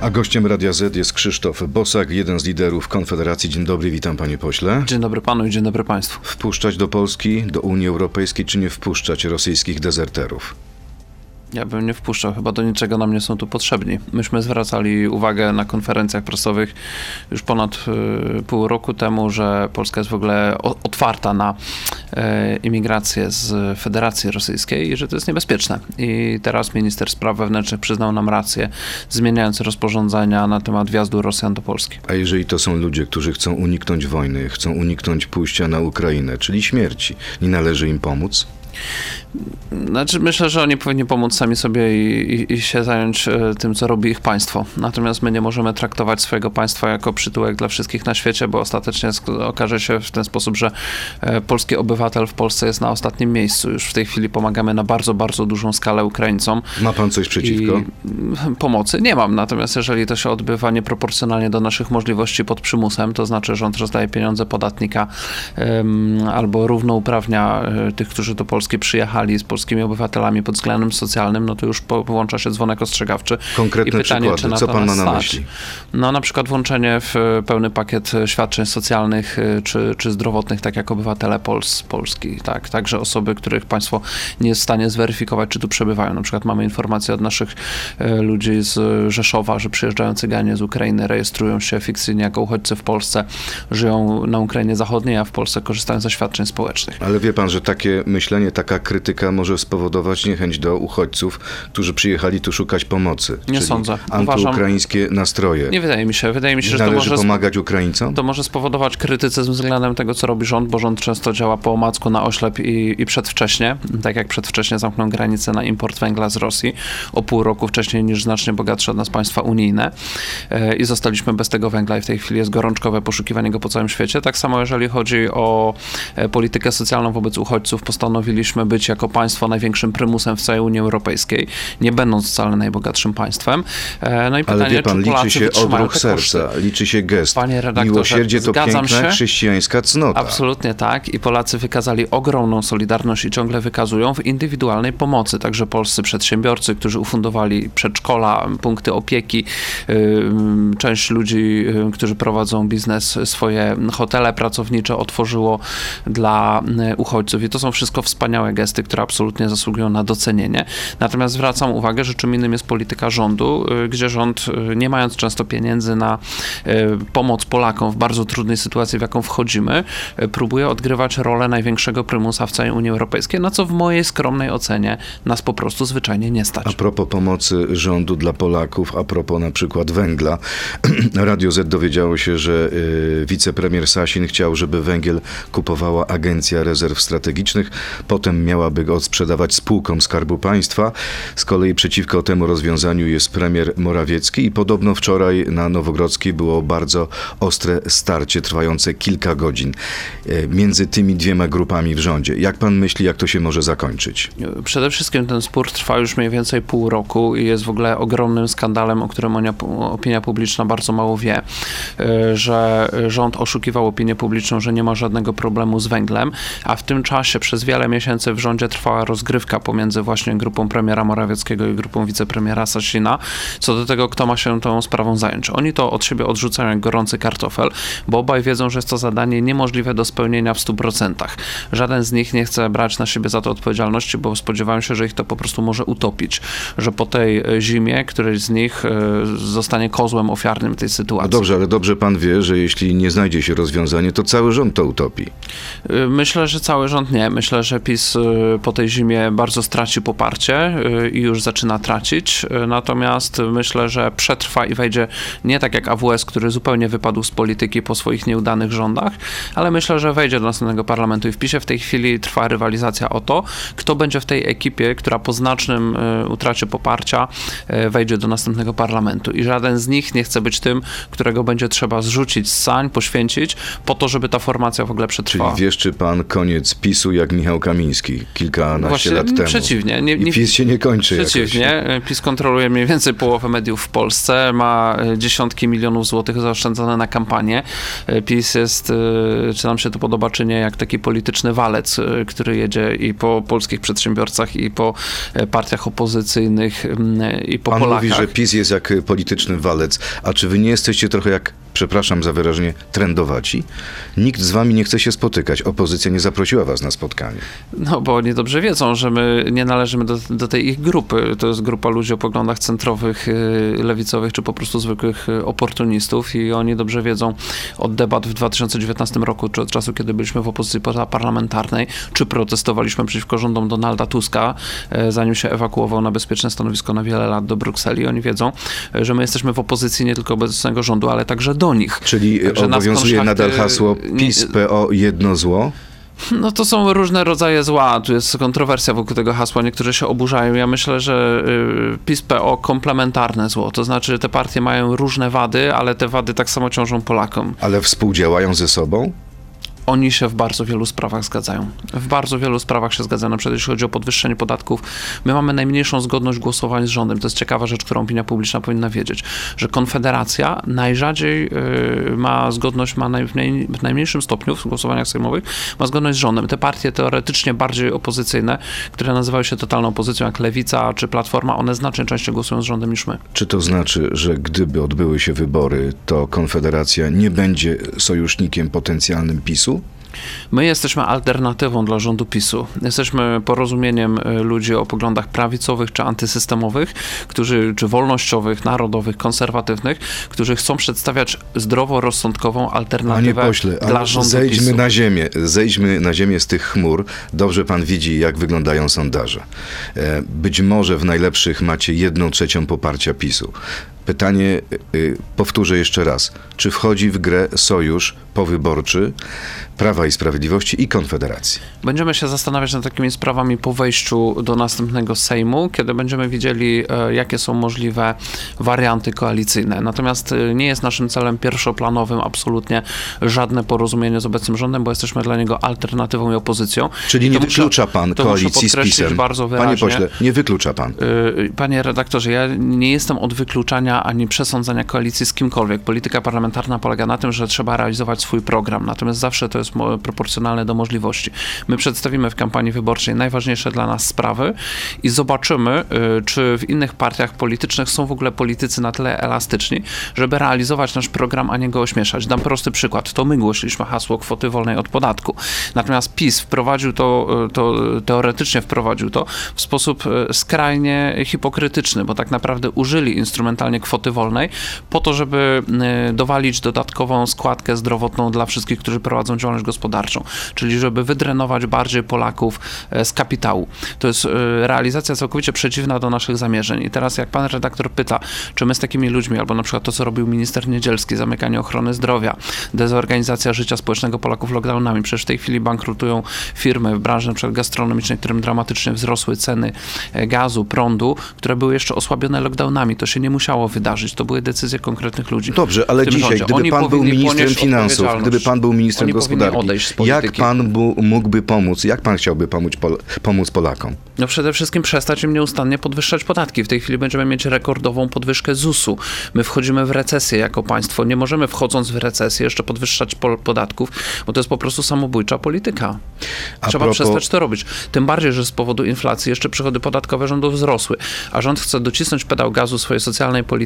A gościem Radia Z jest Krzysztof Bosak, jeden z liderów Konfederacji. Dzień dobry, witam panie pośle. Dzień dobry panu i dzień dobry państwu. Wpuszczać do Polski, do Unii Europejskiej, czy nie wpuszczać rosyjskich dezerterów? Ja bym nie wpuszczał, chyba do niczego nam nie są tu potrzebni. Myśmy zwracali uwagę na konferencjach prasowych już ponad y, pół roku temu, że Polska jest w ogóle o, otwarta na y, imigrację z Federacji Rosyjskiej i że to jest niebezpieczne. I teraz minister spraw wewnętrznych przyznał nam rację, zmieniając rozporządzenia na temat wjazdu Rosjan do Polski. A jeżeli to są ludzie, którzy chcą uniknąć wojny, chcą uniknąć pójścia na Ukrainę, czyli śmierci, nie należy im pomóc? Znaczy, myślę, że oni powinni pomóc sami sobie i, i, i, się zająć e, tym, co robi ich państwo. Natomiast my nie możemy traktować swojego państwa jako przytułek dla wszystkich na świecie, bo ostatecznie okaże się w ten sposób, że e, polski obywatel w Polsce jest na ostatnim miejscu. Już w tej chwili pomagamy na bardzo, bardzo dużą skalę Ukraińcom. Ma pan coś przeciwko? Pomocy nie mam, natomiast jeżeli to się odbywa nieproporcjonalnie do naszych możliwości pod przymusem, to znaczy rząd rozdaje pieniądze podatnika um, albo równouprawnia e, tych, którzy do Polski przyjechali, z polskimi obywatelami pod względem socjalnym, no to już włącza się dzwonek ostrzegawczy. Konkretne I pytanie, przykłady. Czy na Co pan ma na myśli? No na przykład włączenie w pełny pakiet świadczeń socjalnych y, czy, czy zdrowotnych, tak jak obywatele Pols, Polski. Tak? Także osoby, których państwo nie jest w stanie zweryfikować, czy tu przebywają. Na przykład mamy informacje od naszych ludzi z Rzeszowa, że przyjeżdżają Cyganie z Ukrainy, rejestrują się fikcyjnie jako uchodźcy w Polsce, żyją na Ukrainie Zachodniej, a w Polsce korzystają ze świadczeń społecznych. Ale wie pan, że takie myślenie, taka krytyka może spowodować niechęć do uchodźców, którzy przyjechali tu szukać pomocy. Nie sądzę. Antyukraińskie Uważam, nastroje. Nie wydaje mi się. Wydaje mi się, że to może pomagać Ukraińcom? To może spowodować krytycyzm względem tego, co robi rząd, bo rząd często działa po omacku na oślep i, i przedwcześnie. Tak jak przedwcześnie zamknął granicę na import węgla z Rosji o pół roku wcześniej niż znacznie bogatsze od nas państwa unijne e, i zostaliśmy bez tego węgla i w tej chwili jest gorączkowe poszukiwanie go po całym świecie. Tak samo jeżeli chodzi o e, politykę socjalną wobec uchodźców, postanowiliśmy być jako państwo największym prymusem w całej Unii Europejskiej, nie będąc wcale najbogatszym państwem. E, no i pytanie, Ale wie pan, liczy się odruch serca, liczy się gest. Panie redaktorze, Miłosierdzie to piękna się. chrześcijańska cnota. Absolutnie tak i Polacy wykazali ogromną solidarność i ciągle wykazują w indywidualnej pomocy. Także polscy przedsiębiorcy, którzy ufundowali przedszkola, punkty opieki, część ludzi, którzy prowadzą biznes, swoje hotele pracownicze otworzyło dla y, uchodźców i to są wszystko wspaniałe gesty, które absolutnie zasługują na docenienie. Natomiast zwracam uwagę, że czym innym jest polityka rządu, y, gdzie rząd, y, nie mając często pieniędzy na y, pomoc Polakom w bardzo trudnej sytuacji, w jaką wchodzimy, próbuje odgrywać rolę największego prymusa w całej Unii Europejskiej, na co w mojej skromnej ocenie nas po prostu zwyczajnie nie stać. A propos pomocy rządu dla Polaków, a propos na przykład węgla, Radio Z dowiedziało się, że wicepremier Sasin chciał, żeby węgiel kupowała Agencja Rezerw Strategicznych, potem miałaby go odsprzedawać spółkom Skarbu Państwa. Z kolei przeciwko temu rozwiązaniu jest premier Morawiecki i podobno wczoraj na Nowogrodzkiej było bardzo ostre starcie trwające kilka godzin e, między tymi dwiema grupami w rządzie. Jak pan myśli, jak to się może zakończyć? Przede wszystkim ten spór trwa już mniej więcej pół roku i jest w ogóle ogromnym skandalem, o którym opinia publiczna bardzo mało wie, e, że rząd oszukiwał opinię publiczną, że nie ma żadnego problemu z węglem, a w tym czasie przez wiele miesięcy w rządzie trwała rozgrywka pomiędzy właśnie grupą premiera Morawieckiego i grupą wicepremiera Sasina, co do tego, kto ma się tą sprawą zająć. Oni to od siebie odrzucają jak gorący kartofel, bo obaj wiedzą, że jest to zadanie niemożliwe do spełnienia w 100%. Żaden z nich nie chce brać na siebie za to odpowiedzialności, bo spodziewają się, że ich to po prostu może utopić, że po tej e, zimie któryś z nich e, zostanie kozłem ofiarnym tej sytuacji. No dobrze, ale dobrze pan wie, że jeśli nie znajdzie się rozwiązanie, to cały rząd to utopi. E, myślę, że cały rząd nie. Myślę, że PiS po tej zimie bardzo straci poparcie y, i już zaczyna tracić. Y, natomiast myślę, że przetrwa i wejdzie nie tak jak AWS, który zupełnie wypadł z polityki po swoich nieudanych rządach, ale myślę, że wejdzie do następnego parlamentu i w PiSie w tej chwili trwa rywalizacja o to, kto będzie w tej ekipie, która po znacznym y, utracie poparcia wejdzie do następnego parlamentu. I żaden z nich nie chce być tym, którego będzie trzeba zrzucić z sań, poświęcić po to, żeby ta formacja w ogóle przetrwała. Czyli wieszczy pan koniec PiSu, jak Michał Kamiński Korwiński kilkanaście Właśnie lat temu. przeciwnie. Nie, I PiS się nie kończy Przeciwnie. jakoś. PiS kontroluje mniej więcej połowę mediów w Polsce, ma e, dziesiątki milionów złotych zaoszczędzone na kampanię. E, PiS jest, e, czy nam się to podoba, czy nie, jak taki polityczny walec, który jedzie i po polskich przedsiębiorcach, i po partiach opozycyjnych, m, i po Pan Polakach. mówi, że PiS jest jak polityczny walec, a czy wy nie jesteście trochę jak, przepraszam za wyrażenie, trendowaci? Nikt z wami nie chce się spotykać. Opozycja nie zaprosiła was na spotkanie. No, bo oni dobrze wiedzą, że my nie należymy do, do tej ich grupy. To jest grupa ludzi o poglądach centrowych, y, lewicowych, czy po prostu zwykłych y, oportunistów i oni dobrze wiedzą od debat w 2019 roku, czy od czasu, kiedy byliśmy w opozycji parlamentarnej, czy protestowaliśmy przeciwko rządom Donalda Tuska, e, zanim się ewakuował na bezpieczne stanowisko na wiele lat do Brukseli. Oni wiedzą, że my jesteśmy w opozycji nie tylko obecnego rządu, ale także do nich. Czyli y, Także obowiązuje konszachty- nadal hasło PiS, PO, jedno zło? No to są różne rodzaje zła, tu jest kontrowersja wokół tego hasła, niektórzy się oburzają. Ja myślę, że y, PiS-PO komplementarne zło, to znaczy te partie mają różne wady, ale te wady tak samo ciążą Polakom. Ale współdziałają ze sobą? Oni się w bardzo wielu sprawach zgadzają. W bardzo wielu sprawach się zgadzają, na przykład jeśli chodzi o podwyższenie podatków. My mamy najmniejszą zgodność głosowań z rządem. To jest ciekawa rzecz, którą opinia publiczna powinna wiedzieć, że Konfederacja najrzadziej y, ma zgodność, ma naj, w, naj, w najmniejszym stopniu w głosowaniach sejmowych, ma zgodność z rządem. Te partie teoretycznie bardziej opozycyjne, które nazywają się totalną opozycją, jak Lewica czy Platforma, one znacznie częściej głosują z rządem niż my. Czy to znaczy, że gdyby odbyły się wybory, to Konfederacja nie będzie sojusznikiem potencjalnym PiSu? My jesteśmy alternatywą dla rządu PiSu. Jesteśmy porozumieniem y, ludzi o poglądach prawicowych czy antysystemowych, którzy, czy wolnościowych, narodowych, konserwatywnych, którzy chcą przedstawiać zdroworozsądkową Panie alternatywę pośle, dla rządu zejdźmy PiSu. na ziemię, zejdźmy na ziemię z tych chmur. Dobrze pan widzi, jak wyglądają sondaże. E, Być może w najlepszych macie jedną trzecią poparcia PiSu. Pytanie, y, powtórzę jeszcze raz. Czy wchodzi w grę sojusz powyborczy Prawa i Sprawiedliwości i Konfederacji? Będziemy się zastanawiać nad takimi sprawami po wejściu do następnego Sejmu, kiedy będziemy widzieli, e, jakie są możliwe warianty koalicyjne. Natomiast e, nie jest naszym celem pierwszoplanowym absolutnie żadne porozumienie z obecnym rządem, bo jesteśmy dla niego alternatywą i opozycją. Czyli I nie to muszę- wyklucza pan koalicji z PiSem? bardzo Panie wyraźnie. pośle, nie wyklucza pan. Y, Panie redaktorze, ja nie jestem od wykluczania ani przesądzania koalicji z kimkolwiek. Polityka parlamentarna polega na tym, że trzeba realizować swój program, natomiast zawsze to jest proporcjonalne do możliwości. My przedstawimy w kampanii wyborczej najważniejsze dla nas sprawy i zobaczymy, y, czy w innych partiach politycznych są w ogóle politycy na tyle elastyczni, żeby realizować nasz program, a nie go ośmieszać. Dam prosty przykład. To my głosiliśmy hasło kwoty wolnej od podatku. Natomiast PiS wprowadził to, y, to teoretycznie wprowadził to w sposób y, skrajnie hipokrytyczny, bo tak naprawdę użyli instrumentalnie kwoty wolnej po to, żeby y, dowalić dodatkową składkę zdrowotną dla wszystkich, którzy prowadzą działalność gospodarczą, czyli żeby wydrenować bardziej Polaków e, z kapitału. To jest y, realizacja całkowicie przeciwna do naszych zamierzeń. I teraz jak pan redaktor pyta, czy my z takimi ludźmi, albo na przykład to, co robił minister Niedzielski, zamykanie ochrony zdrowia, dezorganizacja życia społecznego Polaków lockdownami, przecież w tej chwili bankrutują firmy w branży przykład gastronomicznej, którym dramatycznie wzrosły ceny e, gazu, prądu, które były jeszcze osłabione lockdownami. To się nie musiało wydarzyć. To były decyzje konkretnych ludzi. Dobrze, ale dzisiaj, rządzie. gdyby Oni pan był ministrem finansów, gdyby pan był ministrem Oni gospodarki, jak pan bu- mógłby pomóc, jak pan chciałby pomóc, Pol- pomóc Polakom? No przede wszystkim przestać im nieustannie podwyższać podatki. W tej chwili będziemy mieć rekordową podwyżkę ZUS-u. My wchodzimy w recesję jako państwo. Nie możemy wchodząc w recesję jeszcze podwyższać podatków, bo to jest po prostu samobójcza polityka. A Trzeba propos- przestać to robić. Tym bardziej, że z powodu inflacji jeszcze przychody podatkowe rządu wzrosły, a rząd chce docisnąć pedał gazu swojej socjalnej polityki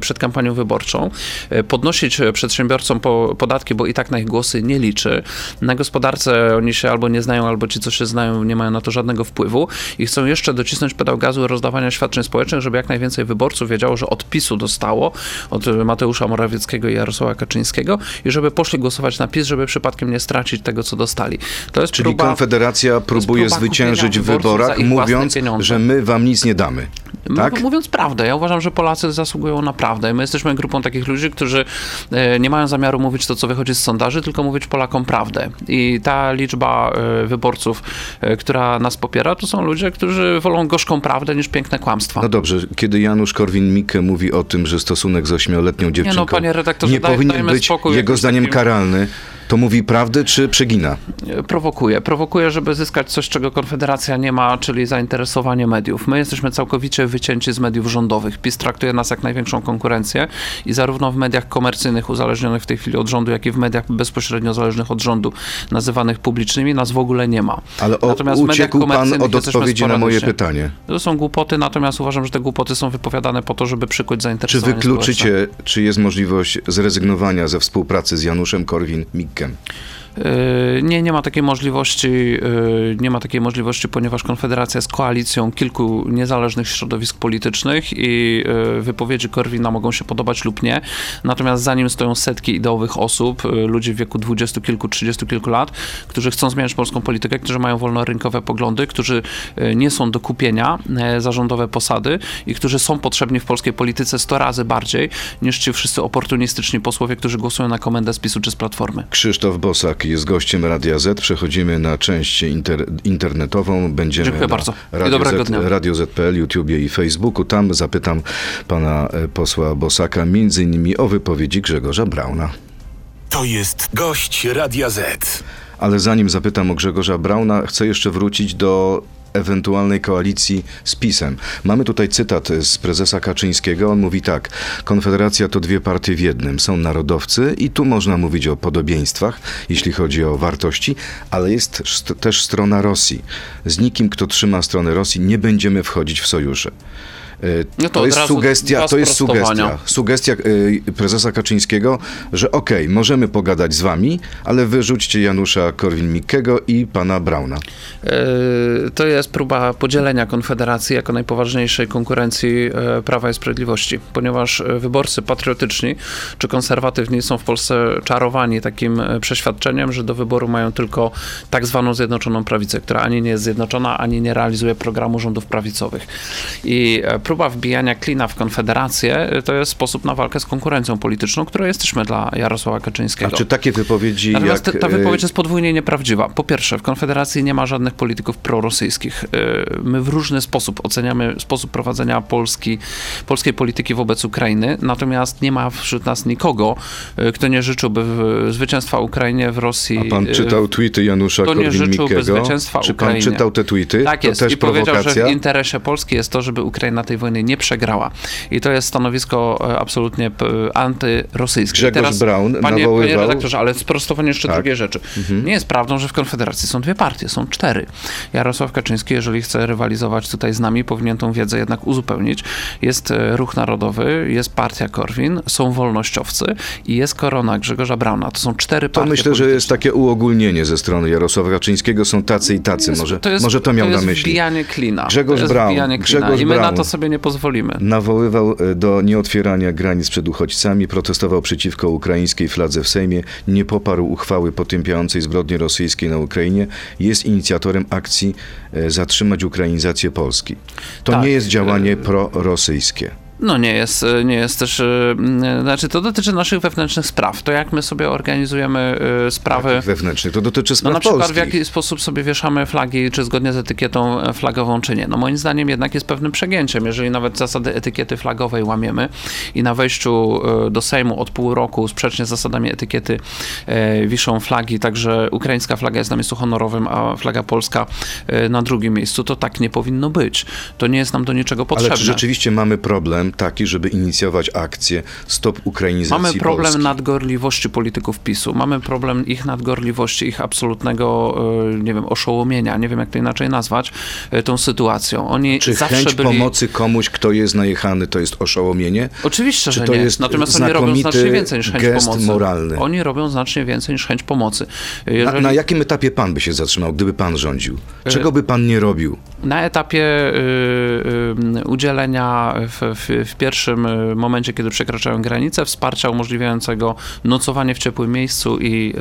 przed kampanią wyborczą, e, podnosić przedsiębiorcom po, podatki, bo i tak na ich głosy nie liczy. Na gospodarce oni się albo nie znają, albo ci, co się znają, nie mają na to żadnego wpływu i chcą jeszcze docisnąć pedał gazu rozdawania świadczeń społecznych, żeby jak najwięcej wyborców wiedziało, że od PiSu dostało, od Mateusza Morawieckiego i Jarosława Kaczyńskiego i żeby poszli głosować na PiS, żeby przypadkiem nie stracić tego, co dostali. To jest Czyli próba Konfederacja próbuje zwyciężyć w wyborach, mówiąc, że my wam nic nie damy. Tak? Mówiąc prawdę, ja uważam, że Polacy zasługują na prawdę. My jesteśmy grupą takich ludzi, którzy e, nie mają zamiaru mówić to, co wychodzi z sondaży, tylko mówić Polakom prawdę. I ta liczba e, wyborców, e, która nas popiera, to są ludzie, którzy wolą gorzką prawdę niż piękne kłamstwa. No dobrze, kiedy Janusz Korwin-Mikke mówi o tym, że stosunek z ośmioletnią dziewczynką no, panie redaktorze, nie daj- powinien być spokój jego zdaniem takim- karalny, To mówi prawdę czy przegina? Prowokuje. Prowokuje, żeby zyskać coś, czego Konfederacja nie ma, czyli zainteresowanie mediów. My jesteśmy całkowicie wycięci z mediów rządowych. PiS traktuje nas jak największą konkurencję i zarówno w mediach komercyjnych uzależnionych w tej chwili od rządu, jak i w mediach bezpośrednio zależnych od rządu, nazywanych publicznymi, nas w ogóle nie ma. Ale o, Natomiast w mediach uciekł pan od odpowiedzi na moje pytanie. To są głupoty, natomiast uważam, że te głupoty są wypowiadane po to, żeby przykuć Czy zainteresowanie społeczne. wykluczycie, czy jest możliwość zrezygnowania ze współpracy z Januszem Korwin-Mikkem? Yy, Nie, nie ma takiej możliwości, yy, nie ma takiej możliwości, ponieważ Konfederacja jest koalicją kilku niezależnych środowisk politycznych i yy, wypowiedzi Korwina mogą się podobać lub nie. Natomiast za nim stoją setki ideowych osób, ludzi w wieku dwudziestu kilku, trzydziestu kilku lat, którzy chcą zmieniać polską politykę, którzy mają wolnorynkowe poglądy, którzy nie są do kupienia yy, za rządowe posady i którzy są potrzebni w polskiej polityce 100 razy bardziej niż ci wszyscy oportunistyczni posłowie, którzy głosują na komendę z PiSu czy z Platformy. Krzysztof Bosak jest gościem Radia Z. Przechodzimy na część inter, internetową. Będziemy Dziękuję na bardzo. I Radio, Z, dnia. Radio Z.pl, YouTubie i Facebooku. Tam zapytam pana e, posła Bosaka między innymi o wypowiedzi Grzegorza Brauna. To jest gość Radia Z. Ale zanim zapytam o Grzegorza Brauna, chcę jeszcze wrócić do ewentualnej koalicji z PiSem. Mamy tutaj cytat z prezesa Kaczyńskiego. On mówi tak: Konfederacja to dwie partie w jednym. Są narodowcy i tu można mówić o podobieństwach, jeśli chodzi o wartości, ale jest st- też strona Rosji. Z nikim, kto trzyma stronę Rosji, nie będziemy wchodzić w sojusze. E, No to to jest sugestia, to jest sugestia, sugestia y, prezesa Kaczyńskiego, że okej, możemy pogadać z wami, ale wyrzućcie Janusza Korwin-Mikkego i pana Brauna. Yy, To jest próba podzielenia Konfederacji jako najpoważniejszej konkurencji Prawa i Sprawiedliwości, ponieważ wyborcy patriotyczni czy konserwatywni są w Polsce czarowani takim przeświadczeniem, że do wyboru mają tylko tak zwaną Zjednoczoną Prawicę, która ani nie jest zjednoczona, ani nie realizuje programu rządów prawicowych. I e, próba wbijania klina w Konfederację e, to jest sposób na walkę z konkurencją polityczną, którą jesteśmy dla Jarosława A Kaczyńskiego. czy takie wypowiedzi Natomiast jak... ta, y, wypowiedź jest podwójnie nieprawdziwa. Po pierwsze, w Konfederacji nie ma żadnych polityków prorosyjskich. Y, My w różny sposób oceniamy sposób prowadzenia Polski, polskiej polityki wobec Ukrainy, natomiast nie ma wśród nas nikogo, y, kto nie życzyłby zwycięstwa Ukrainie w Rosji. A pan y, czytał tweety Janusza to nie życzyłby zwycięstwa Czy pan Ukrainie. czytał te tweety? Tak jest. też I powiedział, że prowokacja? w interesie Polski jest to, żeby Ukraina tej wojny nie przegrała. I to jest stanowisko e, absolutnie antyrosyjskie. Grzegorz teraz, Braun panie, panie nawoływał- redaktorze, ale sprostowanie jeszcze Tak. drugiej rzeczy. Nie jest prawdą, że w Konfederacji są dwie partie, są cztery. Jarosław Kaczyński, jeżeli chce rywalizować tutaj z nami, powinien tą wiedzę jednak uzupełnić. Jest e, Ruch Narodowy, jest Partia Korwin, są wolnościowcy i jest Korona Grzegorza Brauna. To są cztery To partie myślę, że jest takie uogólnienie ze strony Jarosława Kaczyńskiego. Są tacy i tacy. Jest- może, to jest, może to miał jest na myśli. wbijanie klina. Grzegorz to jest Braun, wbijanie klina. Grzegorz I my na Braun. to sobie nie pozwolimy. Nawoływał e, do nieotwierania granic przed uchodźcami, protestował przeciwko ukraińskiej fladze w Sejmie, nie poparł uchwały potępiającej zbrodnie rosyjskie na Ukrainie, jest inicjatorem akcji e, Zatrzymać Ukrainizację Polski. To Tak, nie jest działanie e, prorosyjskie. No nie jest, e, nie jest też, e, znaczy to dotyczy naszych wewnętrznych spraw. To jak my sobie organizujemy e, sprawy. Takich wewnętrznych. To dotyczy No spraw na przykład polskich. w jaki sposób sobie wieszamy flagi, czy zgodnie z etykietą flagową, czy nie. No moim zdaniem jednak jest pewnym przegięciem, jeżeli nawet zasady etykiety flagowej łamiemy i na wejściu do Sejmu od pół roku sprzecznie z zasadami etykiety wiszą flagi, także ukraińska flaga jest na miejscu honorowym, a flaga polska na drugim miejscu, to tak nie powinno być. To nie jest nam do niczego potrzebne. Ale czy rzeczywiście mamy problem taki, żeby inicjować akcję Stop Ukrainizacji Mamy problem Polski? nadgorliwości polityków PiSu. Mamy problem ich nadgorliwości, ich absolutnego, e, nie wiem, oszołomienia, nie wiem jak to inaczej nazwać, e, tą sytuacją. Oni Czy zawsze chęć byli... pomocy komuś, kto jest najechany, to jest oszołomienie? Oczywiście, Czy że to nie. jest Natomiast oni robią znacznie więcej niż chęć gest pomocy. moralny? Oni robią znacznie więcej niż chęć pomocy. Na, Jeżeli... na jakim etapie pan by się zatrzymał, gdyby pan rządził? E, Czego by pan nie robił? Na etapie y, y, udzielenia w, w, w pierwszym y, momencie, kiedy przekraczają granicę, wsparcia umożliwiającego nocowanie w ciepłym miejscu i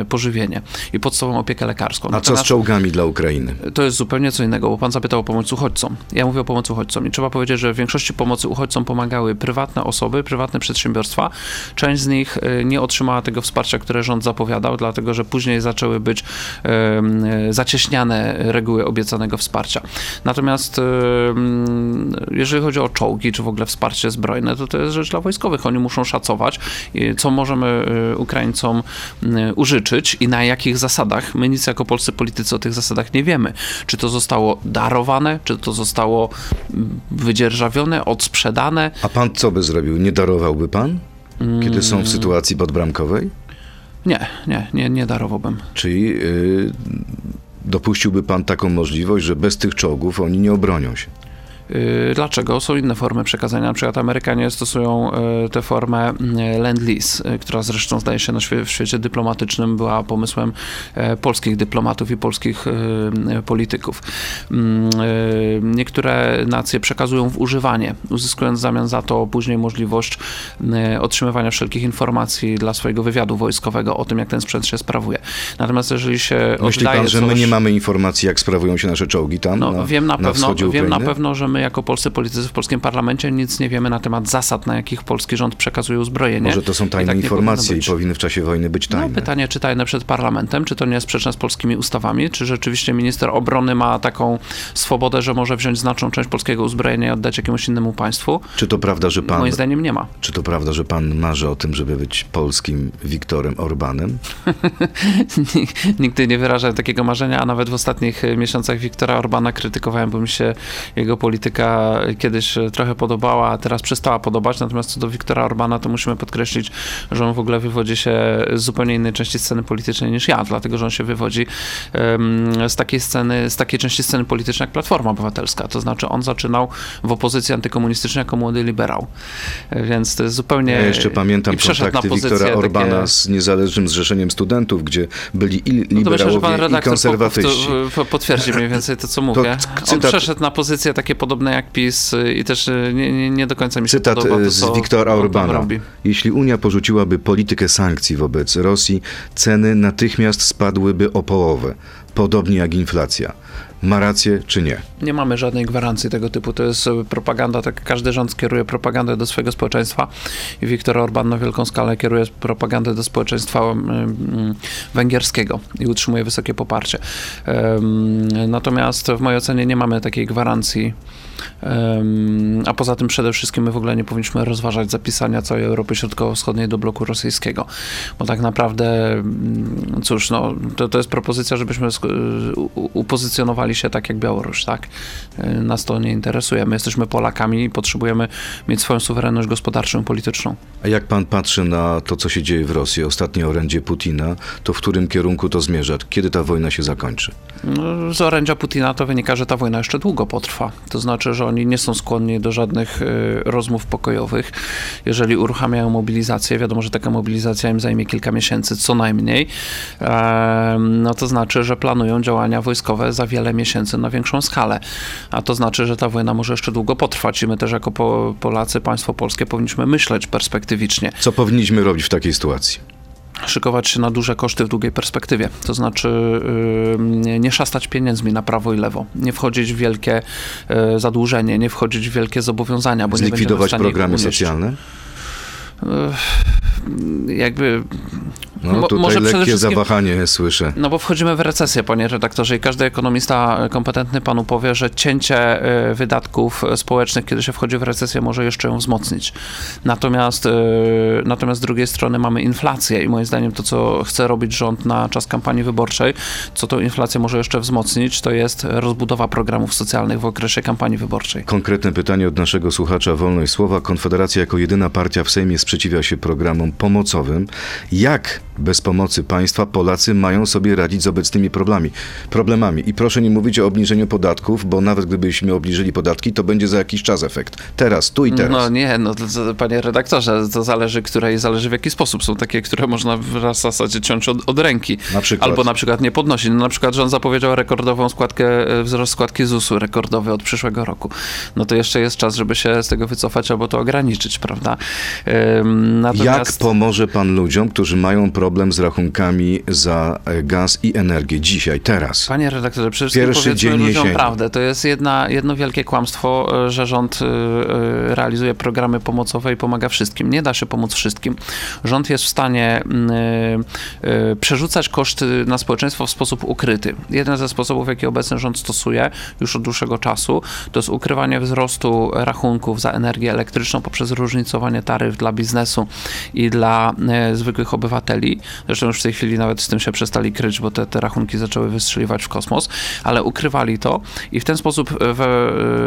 y, pożywienie i podstawową opiekę lekarską. A co z Natomiast czołgami dla Ukrainy? to jest zupełnie co innego, bo pan zapytał o pomoc uchodźcom. Ja mówię o pomocy uchodźcom i trzeba powiedzieć, że w większości pomocy uchodźcom pomagały prywatne osoby, prywatne przedsiębiorstwa. Część z nich y, nie otrzymała tego wsparcia, które rząd zapowiadał, dlatego że później zaczęły być e, zacieśniane reguły obiecanego wsparcia. Natomiast jeżeli chodzi o czołgi, czy czy w ogóle wsparcie zbrojne, to to jest rzecz dla wojskowych. Oni muszą szacować, y, co możemy y, Ukraińcom y, użyczyć i na jakich zasadach. My nic jako polscy politycy o tych zasadach nie wiemy. Czy to zostało darowane, czy to zostało mm, wydzierżawione, odsprzedane. A pan co by zrobił? Nie darowałby pan? Kiedy są w sytuacji podbramkowej? Nie, nie, nie, nie darowałbym. Czyli yy, dopuściłby pan taką możliwość, że bez tych czołgów oni nie obronią się? Yy, Dlaczego? Są inne formy przekazania. Na przykład Amerykanie stosują yy, tę formę Lend-Lease, yy, która zresztą zdaje się na świe- w świecie dyplomatycznym była pomysłem polskich dyplomatów i polskich polityków. Mm, Niektóre nacje przekazują w używanie, uzyskując w zamian za to później możliwość otrzymywania wszelkich informacji dla swojego wywiadu wojskowego o tym, jak ten sprzęt się sprawuje. Natomiast jeżeli się Myśli oddaje pan, że my coś- nie mamy informacji, jak sprawują się nasze czołgi tam no, na, wiem na, pewno, wschodzie wiem na pewno, że my jako polscy politycy w polskim parlamencie nic nie wiemy na temat zasad, na jakich polski rząd przekazuje uzbrojenie. Może to są I tajne tak nie informacje powinno i powinny w czasie wojny być No, tajne. pytanie, czy tajne przed parlamentem, czy to nie jest sprzeczne z polskimi ustawami, czy rzeczywiście minister obrony ma taką swobodę, że może wziąć znaczną część polskiego uzbrojenia i oddać jakiemuś innemu państwu? Czy to prawda, że pan, Moim zdaniem nie ma. czy to prawda, że pan marzy o tym, żeby być polskim Wiktorem Orbanem? Nigdy nie wyrażałem takiego marzenia, a nawet w ostatnich miesiącach Wiktora Orbana krytykowałem, bo mi się jego polityka kiedyś e, trochę podobała, a teraz przestała podobać. Natomiast co do Wiktora Orbana, to musimy podkreślić, że on w ogóle wywodzi się z zupełnie innej części sceny politycznej niż ja, dlatego że on się wywodzi z takiej sceny, z takiej części sceny politycznej jak Platforma Obywatelska. To znaczy on zaczynał w opozycji antykomunistycznej jako młody liberał. E, Więc to jest zupełnie... Ja jeszcze pamiętam i przeszedł na kontakty Wiktora takie- Orbana z Niezależnym Zrzeszeniem Studentów, gdzie byli i no myślę, że liberałowie pan i redaktor konserwatyści. po- po- potwierdzi mniej więcej to, co mówię. On przeszedł na pozycje takie podobne jak PiS y, i też y, nie, nie, nie do końca mi się Cytat podoba to, e, z Wiktora Orbana. robi. Jeśli Unia porzuciłaby politykę sankcji wobec Rosji, ceny natychmiast spadłyby o połowę, podobnie jak inflacja. Ma rację czy nie? Nie mamy żadnej gwarancji tego typu. To jest y, propaganda, tak każdy rząd kieruje propagandę do swojego społeczeństwa i Viktor Orban na wielką skalę kieruje propagandę do społeczeństwa węgierskiego i utrzymuje wysokie poparcie. Natomiast w mojej ocenie nie mamy takiej gwarancji. A poza tym przede wszystkim my w ogóle nie powinniśmy rozważać zapisania całej Europy Środkowo-Wschodniej do bloku rosyjskiego, bo tak naprawdę, mm, cóż, no, to, to jest propozycja, żebyśmy upozycjonowali się tak jak Białoruś, tak? Nas to nie interesuje. My jesteśmy Polakami i potrzebujemy mieć swoją suwerenność gospodarczą i polityczną. A jak pan patrzy na to, co się dzieje w Rosji, ostatnie orędzie Putina, to w którym kierunku to zmierza? Kiedy ta wojna się zakończy? No, Z orędzia Putina to wynika, że ta wojna jeszcze długo potrwa. To znaczy, że oni nie są skłonni do żadnych y, rozmów pokojowych. Jeżeli uruchamiają mobilizację, wiadomo, że taka mobilizacja im zajmie kilka miesięcy co najmniej, no to znaczy, że planują działania wojskowe za wiele miesięcy na większą skalę. A to znaczy, że ta wojna może jeszcze długo potrwać i my też jako po, Polacy, państwo polskie powinniśmy myśleć perspektywicznie Co powinniśmy robić w takiej sytuacji? Szykować się na duże koszty w długiej perspektywie. To znaczy yy, nie- nie szastać pieniędzmi na prawo i lewo, nie wchodzić w wielkie yy, zadłużenie, nie wchodzić w wielkie zobowiązania, bo nie Zlikwidować ich programy socjalne? Yy, Jakby No Mo- tutaj może lekkie zawahanie słyszę. No bo wchodzimy w recesję, panie redaktorze, i każdy ekonomista kompetentny panu powie, że cięcie y, wydatków społecznych, kiedy się wchodzi w recesję, może jeszcze ją wzmocnić. Natomiast, y, natomiast z drugiej strony mamy inflację i moim zdaniem to, co chce robić rząd na czas kampanii wyborczej, co tą inflację może jeszcze wzmocnić, to jest rozbudowa programów socjalnych w okresie kampanii wyborczej. Konkretne pytanie od naszego słuchacza Wolność Słowa. Konfederacja jako jedyna partia w Sejmie sprzeciwia się programom pomocowym. Jak bez pomocy państwa Polacy mają sobie radzić z obecnymi problemami? problemami? I proszę nie mówić o obniżeniu podatków, bo nawet gdybyśmy obniżyli podatki, to będzie za jakiś czas efekt. Teraz, tu i teraz. No nie, no panie redaktorze, to zależy, które zależy w jaki sposób. Są takie, które można w zasadzie ciąć od, od ręki. Na przykład. Albo na przykład nie podnosić. No, na przykład rząd zapowiedział rekordową składkę, e, wzrost składki ZUS-u, rekordowy od przyszłego roku. No to jeszcze jest czas, żeby się z tego wycofać albo to ograniczyć, prawda? Ym, Jak Natomiast... pomoże pan ludziom, którzy mają problem problem z rachunkami za e, gaz i energię dzisiaj, teraz. Panie redaktorze, wszystkim Pierwszy dzień ludziom jesieni. prawdę. To jest jedna, jedno wielkie kłamstwo, e, że rząd e, realizuje programy pomocowe i pomaga wszystkim. Nie da się pomóc wszystkim. Rząd jest w stanie mm, przerzucać koszty na społeczeństwo w sposób ukryty. Jeden ze sposobów, jaki obecny rząd stosuje już od dłuższego czasu, to jest ukrywanie wzrostu rachunków za energię elektryczną poprzez różnicowanie taryf dla biznesu i dla zwykłych obywateli. Zresztą już w tej chwili nawet z tym się przestali kryć, bo te, te rachunki zaczęły wystrzeliwać w kosmos, ale ukrywali to i w ten sposób w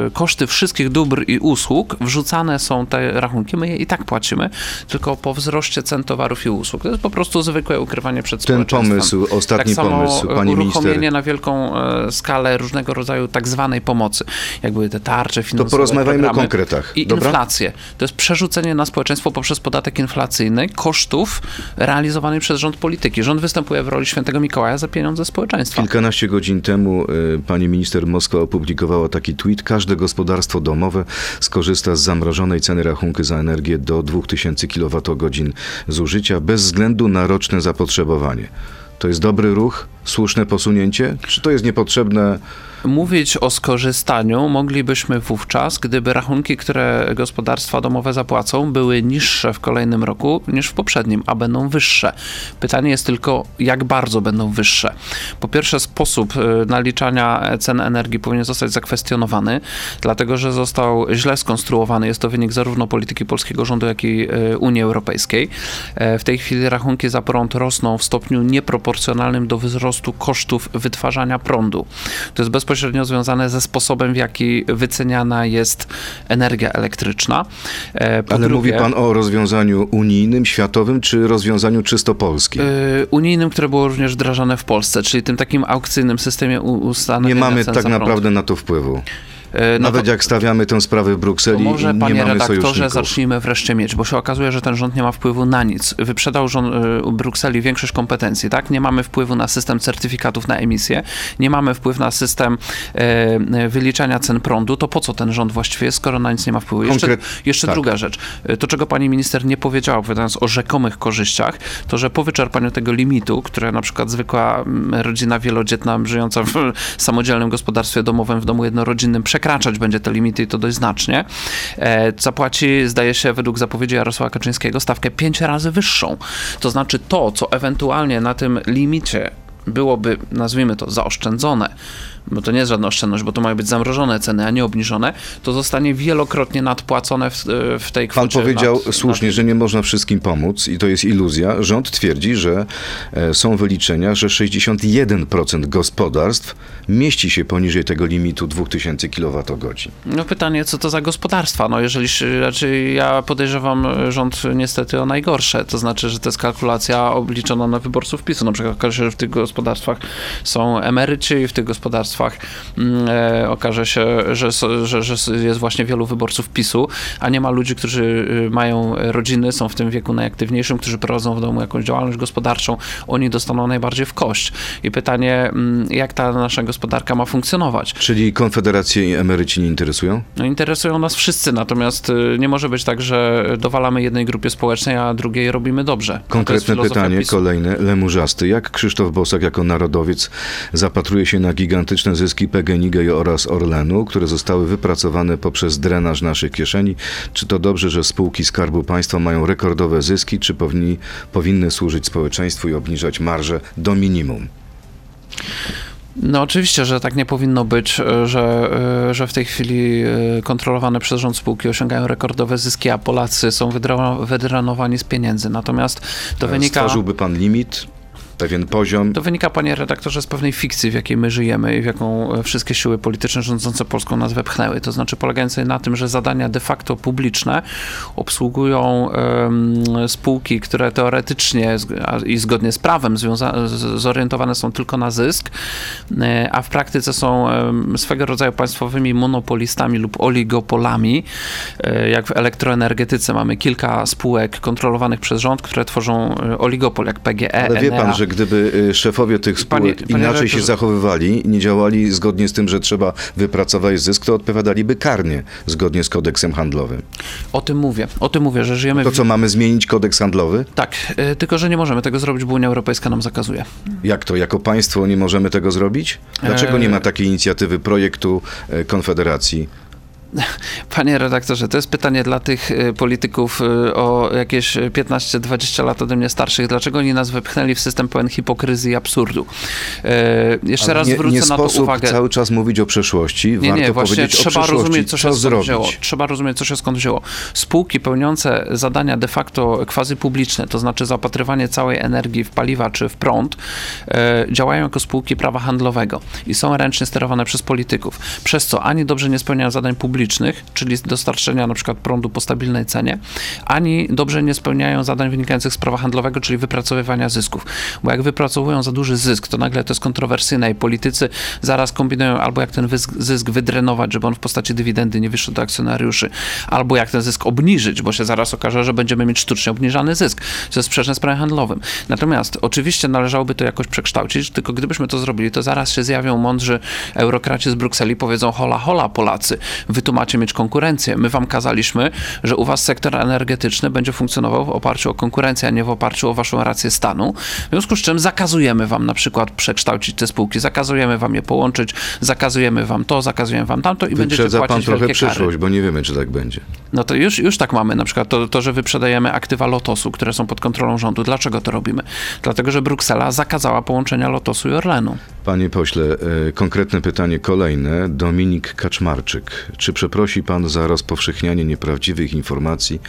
e, koszty wszystkich dóbr i usług wrzucane są te rachunki. My je i tak płacimy, tylko po wzroście cen towarów i usług. To jest po prostu zwykłe ukrywanie przed Ten pomysł, ostatni tak samo pomysł, pani uruchomienie minister. na wielką e, skalę różnego rodzaju tak zwanej pomocy, jak były te tarcze finansowe, porozmawiajmy o konkretach, I dobra? inflację. To jest przerzucenie na społeczeństwo poprzez podatek inflacyjny kosztów przez rząd polityki. Rząd występuje w roli świętego Mikołaja za pieniądze społeczeństwa. Kilkanaście godzin temu y, pani minister Moskwa opublikowała taki tweet. Każde gospodarstwo domowe skorzysta z zamrożonej ceny rachunku za energię do 2000 kWh zużycia bez względu na roczne zapotrzebowanie. To jest dobry ruch, słuszne posunięcie? Czy to jest niepotrzebne? Mówić o skorzystaniu moglibyśmy wówczas, gdyby rachunki, które gospodarstwa domowe zapłacą, były niższe w kolejnym roku niż w poprzednim, a będą wyższe. Pytanie jest tylko, jak bardzo będą wyższe. Po pierwsze, sposób y, naliczania cen energii powinien zostać zakwestionowany, dlatego że został źle skonstruowany. Jest to wynik zarówno polityki polskiego rządu, jak i y, Unii Europejskiej. E, W tej chwili rachunki za prąd rosną w stopniu nieproporcjonalnym do wzrostu kosztów wytwarzania prądu. To jest bezpośrednio związane ze sposobem, w jaki wyceniana jest energia elektryczna. E, po Ale drugie, mówi pan o rozwiązaniu unijnym, światowym, czy rozwiązaniu czysto polskim? y, unijnym, które było również wdrażane w Polsce, czyli tym takim aukcyjnym systemie u- ustanawiania Nie mamy tak naprawdę na to wpływu. E, no Nawet to- jak stawiamy tę sprawę w Brukseli, może, nie panie mamy redaktorze, sojuszników. zacznijmy wreszcie mieć, bo się okazuje, że ten rząd nie ma wpływu na nic. Wyprzedał rząd y, Brukseli większość kompetencji, tak? Nie mamy wpływu na system certyfikatów na emisję, nie mamy wpływu na system e, wyliczania cen prądu. To po co ten rząd właściwie jest, skoro na nic nie ma wpływu? Jeszcze, Konkret- jeszcze tak. druga rzecz. Y, To, czego pani minister nie powiedziała, opowiadając o rzekomych korzyściach, to, że po wyczerpaniu tego limitu, które na przykład zwykła mm, rodzina wielodzietna żyjąca w samodzielnym gospodarstwie domowym w domu jednorodzinnym przekraczać będzie te limity i to dość znacznie, e, zapłaci, zdaje się, według zapowiedzi Jarosława Kaczyńskiego, stawkę pięć razy wyższą. To znaczy to, co ewentualnie na tym limicie byłoby, nazwijmy to, zaoszczędzone, bo to nie jest żadna oszczędność, bo to mają być zamrożone ceny, a nie obniżone, to zostanie wielokrotnie nadpłacone w, w tej Pan kwocie. powiedział nad- słusznie, że nie można wszystkim pomóc i to jest iluzja. Rząd twierdzi, że e, są wyliczenia, że 61% gospodarstw mieści się poniżej tego limitu 2000 kWh. No pytanie, co to za gospodarstwa? No jeżeli, raczej ja podejrzewam e, rząd niestety o najgorsze. To znaczy, że to jest kalkulacja obliczona na wyborców PiSu. Na przykład że w tych gospodarstwach są emeryci i w tych gospodarstwach mm, e, okaże się, że, że, że jest właśnie wielu wyborców PiSu, a nie ma ludzi, którzy y, mają rodziny, są w tym wieku najaktywniejszym, którzy prowadzą w domu jakąś działalność gospodarczą. Oni dostaną najbardziej w kość. I pytanie, mm, jak ta nasza gospodarka ma funkcjonować? Czyli Konfederację i emeryci nie interesują? No, interesują nas wszyscy, natomiast y, nie może być tak, że dowalamy jednej grupie społecznej, a drugiej robimy dobrze. Konkretne pytanie, PiSu. kolejne. Lemurzasty. Jak Krzysztof Bosak jako narodowiec zapatruje się na gigantyczne zyski PGNiG oraz Orlenu, które zostały wypracowane poprzez drenaż naszych kieszeni? Czy to dobrze, że spółki Skarbu Państwa mają rekordowe zyski, czy powinni, powinny służyć społeczeństwu i obniżać marże do minimum? No oczywiście, że tak nie powinno być, y, że, y, że w tej chwili y, kontrolowane przez rząd spółki osiągają rekordowe zyski, a Polacy są wydrenowani z pieniędzy. Natomiast to wynika... Stworzyłby pan limit, pewien poziom? To wynika, panie redaktorze, z pewnej fikcji, w jakiej my żyjemy i w jaką e, wszystkie siły polityczne rządzące Polską nas wepchnęły. To znaczy polegającej na tym, że zadania de facto publiczne obsługują em, spółki, które teoretycznie i zgodnie z prawem zorientowane są tylko na zysk, e, a w praktyce są em, swego rodzaju państwowymi monopolistami lub oligopolami. E, Jak w elektroenergetyce mamy kilka spółek kontrolowanych przez rząd, które tworzą oligopol, jak PGE, Ale wie pan, Enea, że że gdyby y, szefowie tych spółek Panie- panie inaczej się zachowywali, nie działali zgodnie z tym, że trzeba wypracować zysk, to odpowiadaliby karnie zgodnie z kodeksem handlowym. O tym mówię. O tym mówię, że żyjemy To w... co, mamy zmienić kodeks handlowy? Tak, y, tylko że nie możemy tego zrobić, bo Unia Europejska nam zakazuje. Jak to? Jako państwo nie możemy tego zrobić? Dlaczego nie ma takiej inicjatywy projektu e, Konfederacji? Panie redaktorze, to jest pytanie dla tych y, polityków y, o jakieś 15-20 lat ode mnie starszych. Dlaczego oni nas wypchnęli w system pełen hipokryzji i absurdu? E, Jeszcze Ale raz nie, zwrócę nie na to sposób uwagę. cały czas mówić o przeszłości. Nie, Warto nie, właśnie trzeba rozumieć, co się skąd zrobić? wzięło. Trzeba rozumieć, co się skąd wzięło. Spółki pełniące zadania de facto quasi publiczne, to znaczy zaopatrywanie całej energii w paliwa czy w prąd, e, działają jako spółki prawa handlowego i są ręcznie sterowane przez polityków, przez co ani dobrze nie spełniają zadań publicznych, czyli dostarczenia na przykład prądu po stabilnej cenie, ani dobrze nie spełniają zadań wynikających z prawa handlowego, czyli wypracowywania zysków. Bo jak wypracowują za duży zysk, to nagle to jest kontrowersyjne i politycy zaraz kombinują albo jak ten zysk wydrenować, żeby on w postaci dywidendy nie wyszedł do akcjonariuszy, albo jak ten zysk obniżyć, bo się zaraz okaże, że będziemy mieć sztucznie obniżany zysk, co jest sprzeczne z prawem handlowym. Natomiast oczywiście należałoby to jakoś przekształcić, tylko gdybyśmy to zrobili, to zaraz się zjawią mądrzy eurokraci z Brukseli i powiedzą hola, hola Polacy, wy tu macie mieć konkurencję. My wam kazaliśmy, że u was sektor energetyczny będzie funkcjonował w oparciu o konkurencję, a nie w oparciu o waszą rację stanu. W związku z czym zakazujemy wam na przykład przekształcić te spółki, zakazujemy wam je połączyć, zakazujemy wam to, zakazujemy wam tamto i będziecie płacić pan trochę wielkie kary. przyszłość, bo nie wiemy, czy tak będzie. No to już, już tak mamy, na przykład to, to, że wyprzedajemy aktywa Lotosu, które są pod kontrolą rządu. Dlaczego to robimy? Dlatego, że Bruksela zakazała połączenia Lotosu i Orlenu. Panie pośle, e, konkretne pytanie kolejne. Dominik Kaczmarczyk. Czy przeprosi pan za rozpowszechnianie nieprawdziwych informacji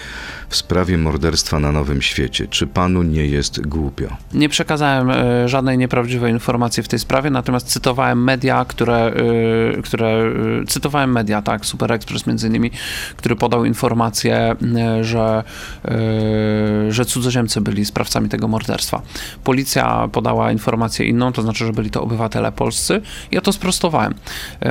w sprawie morderstwa na Nowym Świecie? Czy panu nie jest głupio? Nie przekazałem e, żadnej nieprawdziwej informacji w tej sprawie, natomiast cytowałem media, które, e, które e, cytowałem media, tak, Super Express między innymi, który podał informację, że, że cudzoziemcy byli sprawcami tego morderstwa. Policja podała informację inną, to znaczy, że byli to obywatele polscy. Ja to sprostowałem.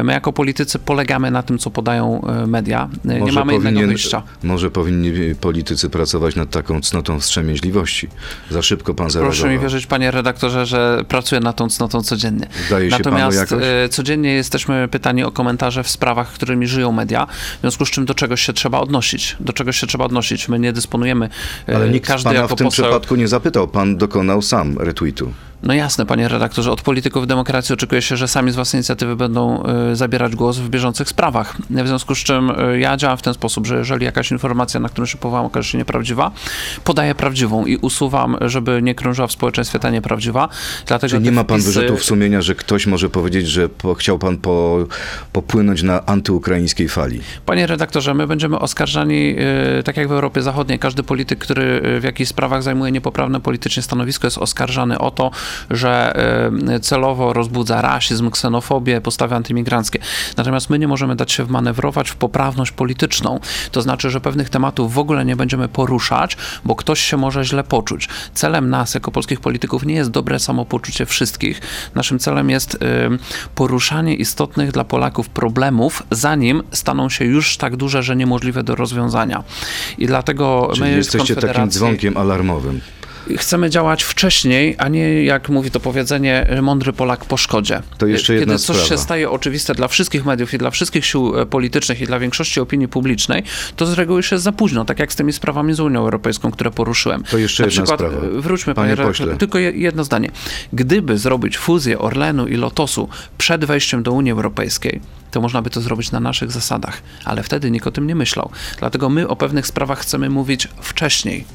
My jako politycy polegamy na tym, co podają e, media. E, Nie mamy innego wyjścia. Może powinni politycy pracować nad taką cnotą wstrzemięźliwości. Za szybko pan zareagował. Proszę mi wierzyć, panie redaktorze, że pracuję nad tą cnotą codziennie. Zdaje się panu Natomiast jakoś? e, codziennie jesteśmy pytani o komentarze w sprawach, którymi żyją media, w związku z czym do czegoś się trzeba odnosić. Do czegoś się trzeba odnosić. My nie dysponujemy, e, Ale nikt każdy pana jako w tym poseł... przypadku nie zapytał. Pan dokonał sam retweetu. No jasne, panie redaktorze, od polityków demokracji oczekuje się, że sami z własnej inicjatywy będą y, zabierać głos w bieżących sprawach. W związku z czym y, ja działam w ten sposób, że jeżeli jakaś informacja, na którą się powołam, okaże się nieprawdziwa, podaję prawdziwą i usuwam, żeby nie krążyła w społeczeństwie ta nieprawdziwa. Dlatego Czy nie ma pan wpisy- wyrzutów sumienia, że ktoś może powiedzieć, że po, chciał pan po, popłynąć na antyukraińskiej fali? Panie redaktorze, my będziemy oskarżani, y, tak jak w Europie Zachodniej, każdy polityk, który w jakichś sprawach zajmuje niepoprawne politycznie stanowisko, jest oskarżany o to, że y, celowo rozbudza rasizm, ksenofobię, postawy antymigranckie. Natomiast my nie możemy dać się wmanewrować w poprawność polityczną. To znaczy, że pewnych tematów w ogóle nie będziemy poruszać, bo ktoś się może źle poczuć. Celem nas, jako polskich polityków, nie jest dobre samopoczucie wszystkich. Naszym celem jest y, poruszanie istotnych dla Polaków problemów, zanim staną się już tak duże, że niemożliwe do rozwiązania. I dlatego Czyli my jesteście takim dzwonkiem alarmowym. Chcemy działać wcześniej, a nie jak mówi to powiedzenie, mądry Polak po szkodzie. To jeszcze jedna Kiedy coś sprawa. się staje oczywiste dla wszystkich mediów i dla wszystkich sił e, politycznych i dla większości opinii publicznej, to z reguły już jest za późno, tak jak z tymi sprawami z Unią Europejską, które poruszyłem. To jeszcze Na jedna przykład, sprawa. e, Wróćmy, Panie panie, pośle. Tylko je- jedno zdanie. Gdyby zrobić fuzję Orlenu i Lotosu przed wejściem do Unii Europejskiej, to można by to zrobić na naszych zasadach, ale wtedy nikt o tym nie myślał. Dlatego my o pewnych sprawach chcemy mówić wcześniej.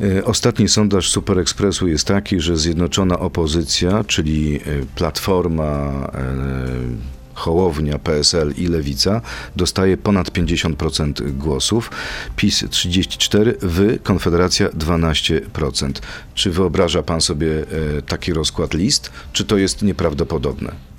E, Ostatni sondaż Super Expressu jest taki, że zjednoczona opozycja, czyli e, Platforma, e, Hołownia, PSL i Lewica dostaje ponad 50% głosów. PiS 34, wy, Konfederacja 12%. Czy wyobraża pan sobie taki rozkład list, czy to jest nieprawdopodobne?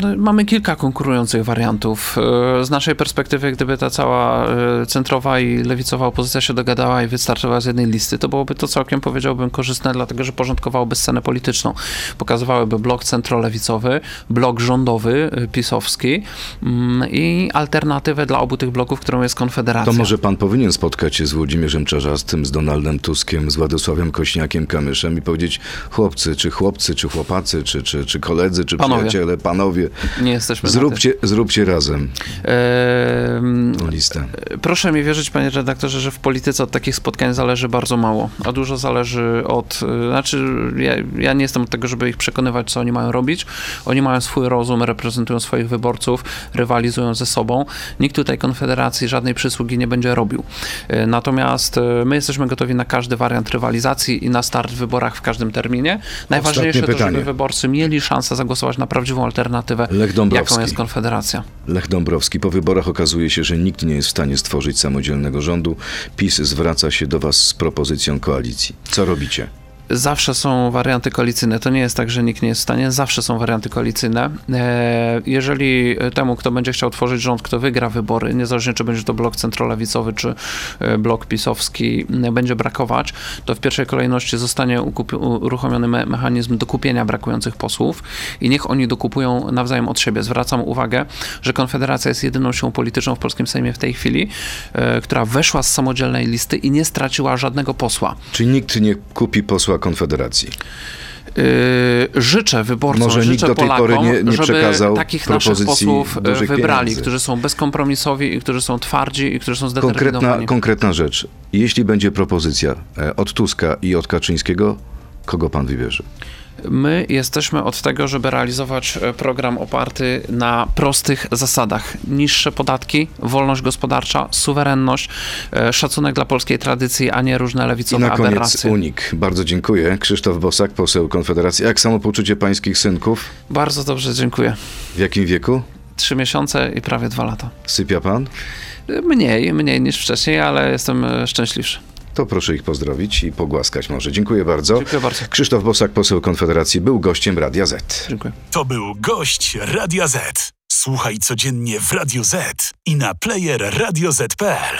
No, mamy kilka konkurujących wariantów. E, Z naszej perspektywy, gdyby ta cała e, centrowa i lewicowa opozycja się dogadała i wystartowała z jednej listy, to byłoby to całkiem, powiedziałbym, korzystne, dlatego że porządkowałoby scenę polityczną. Pokazywałyby blok centrolewicowy, blok rządowy, e, pisowski mm, i alternatywę dla obu tych bloków, którą jest Konfederacja. To może pan powinien spotkać się z Włodzimierzem Czarzastym, z Donaldem Tuskiem, z Władysławem Kośniakiem Kamyszem i powiedzieć chłopcy, czy chłopcy, czy chłopacy, czy, czy, czy koledzy, czy Panowie. przyjaciele, panowie, Nie jesteśmy zróbcie, zróbcie razem. E, tą listę. Proszę mi wierzyć, panie redaktorze, że w polityce od takich spotkań zależy bardzo mało, a dużo zależy od. y, Znaczy, ja, ja nie jestem od tego, żeby ich przekonywać, co oni mają robić. Oni mają swój rozum, reprezentują swoich wyborców, rywalizują ze sobą. Nikt tutaj Konfederacji żadnej przysługi nie będzie robił. Y, Natomiast y, my jesteśmy gotowi na każdy wariant rywalizacji i na start w wyborach w każdym terminie. Najważniejsze to, pytanie. żeby wyborcy mieli szansę zagłosować na prawdziwą alternatywę, Lech Dąbrowski. jaką jest Konfederacja. Lech Dąbrowski. Po wyborach okazuje się, że nikt nie jest w stanie stworzyć samodzielnego rządu. PiS zwraca się do was z propozycją koalicji. Co robicie? Zawsze są warianty koalicyjne. To nie jest tak, że nikt nie jest w stanie. Zawsze są warianty koalicyjne. E, Jeżeli temu, kto będzie chciał tworzyć rząd, kto wygra wybory, niezależnie czy będzie to blok centrolewicowy, czy e, blok pisowski, będzie brakować, to w pierwszej kolejności zostanie uruchomiony me- mechanizm dokupienia brakujących posłów i niech oni dokupują nawzajem od siebie. Zwracam uwagę, że Konfederacja jest jedyną siłą polityczną w polskim Sejmie w tej chwili, e, która weszła z samodzielnej listy i nie straciła żadnego posła. Czy nikt nie kupi posła Konfederacji? Yy, życzę wyborcom, Może życzę do tej Polakom, pory nie- nie żeby takich naszych posłów e, wybrali, pieniędzy. którzy są bezkompromisowi i którzy są twardzi i którzy są Konkretna, zdeterminowani. konkretna rzecz. Jeśli będzie propozycja e, od Tuska i od Kaczyńskiego, kogo pan wybierze? My jesteśmy od tego, żeby realizować e, program oparty na prostych zasadach. Niższe podatki, wolność gospodarcza, suwerenność, e, szacunek dla polskiej tradycji, a nie różne I lewicowe na koniec aberracje. unik. Bardzo dziękuję. Krzysztof Bosak, poseł Konfederacji. Jak samopoczucie pańskich synków? Bardzo dobrze, dziękuję. W jakim wieku? Trzy miesiące i prawie dwa lata. Sypia pan? Mniej, mniej niż wcześniej, ale jestem e, szczęśliwszy. To proszę ich pozdrowić i pogłaskać może. Dziękuję bardzo. Dziękuję bardzo. Krzysztof Bosak, poseł Konfederacji, był gościem Radia Z. Dziękuję. To był gość Radia Z. Słuchaj codziennie w Radio Z i na player radioz.pl.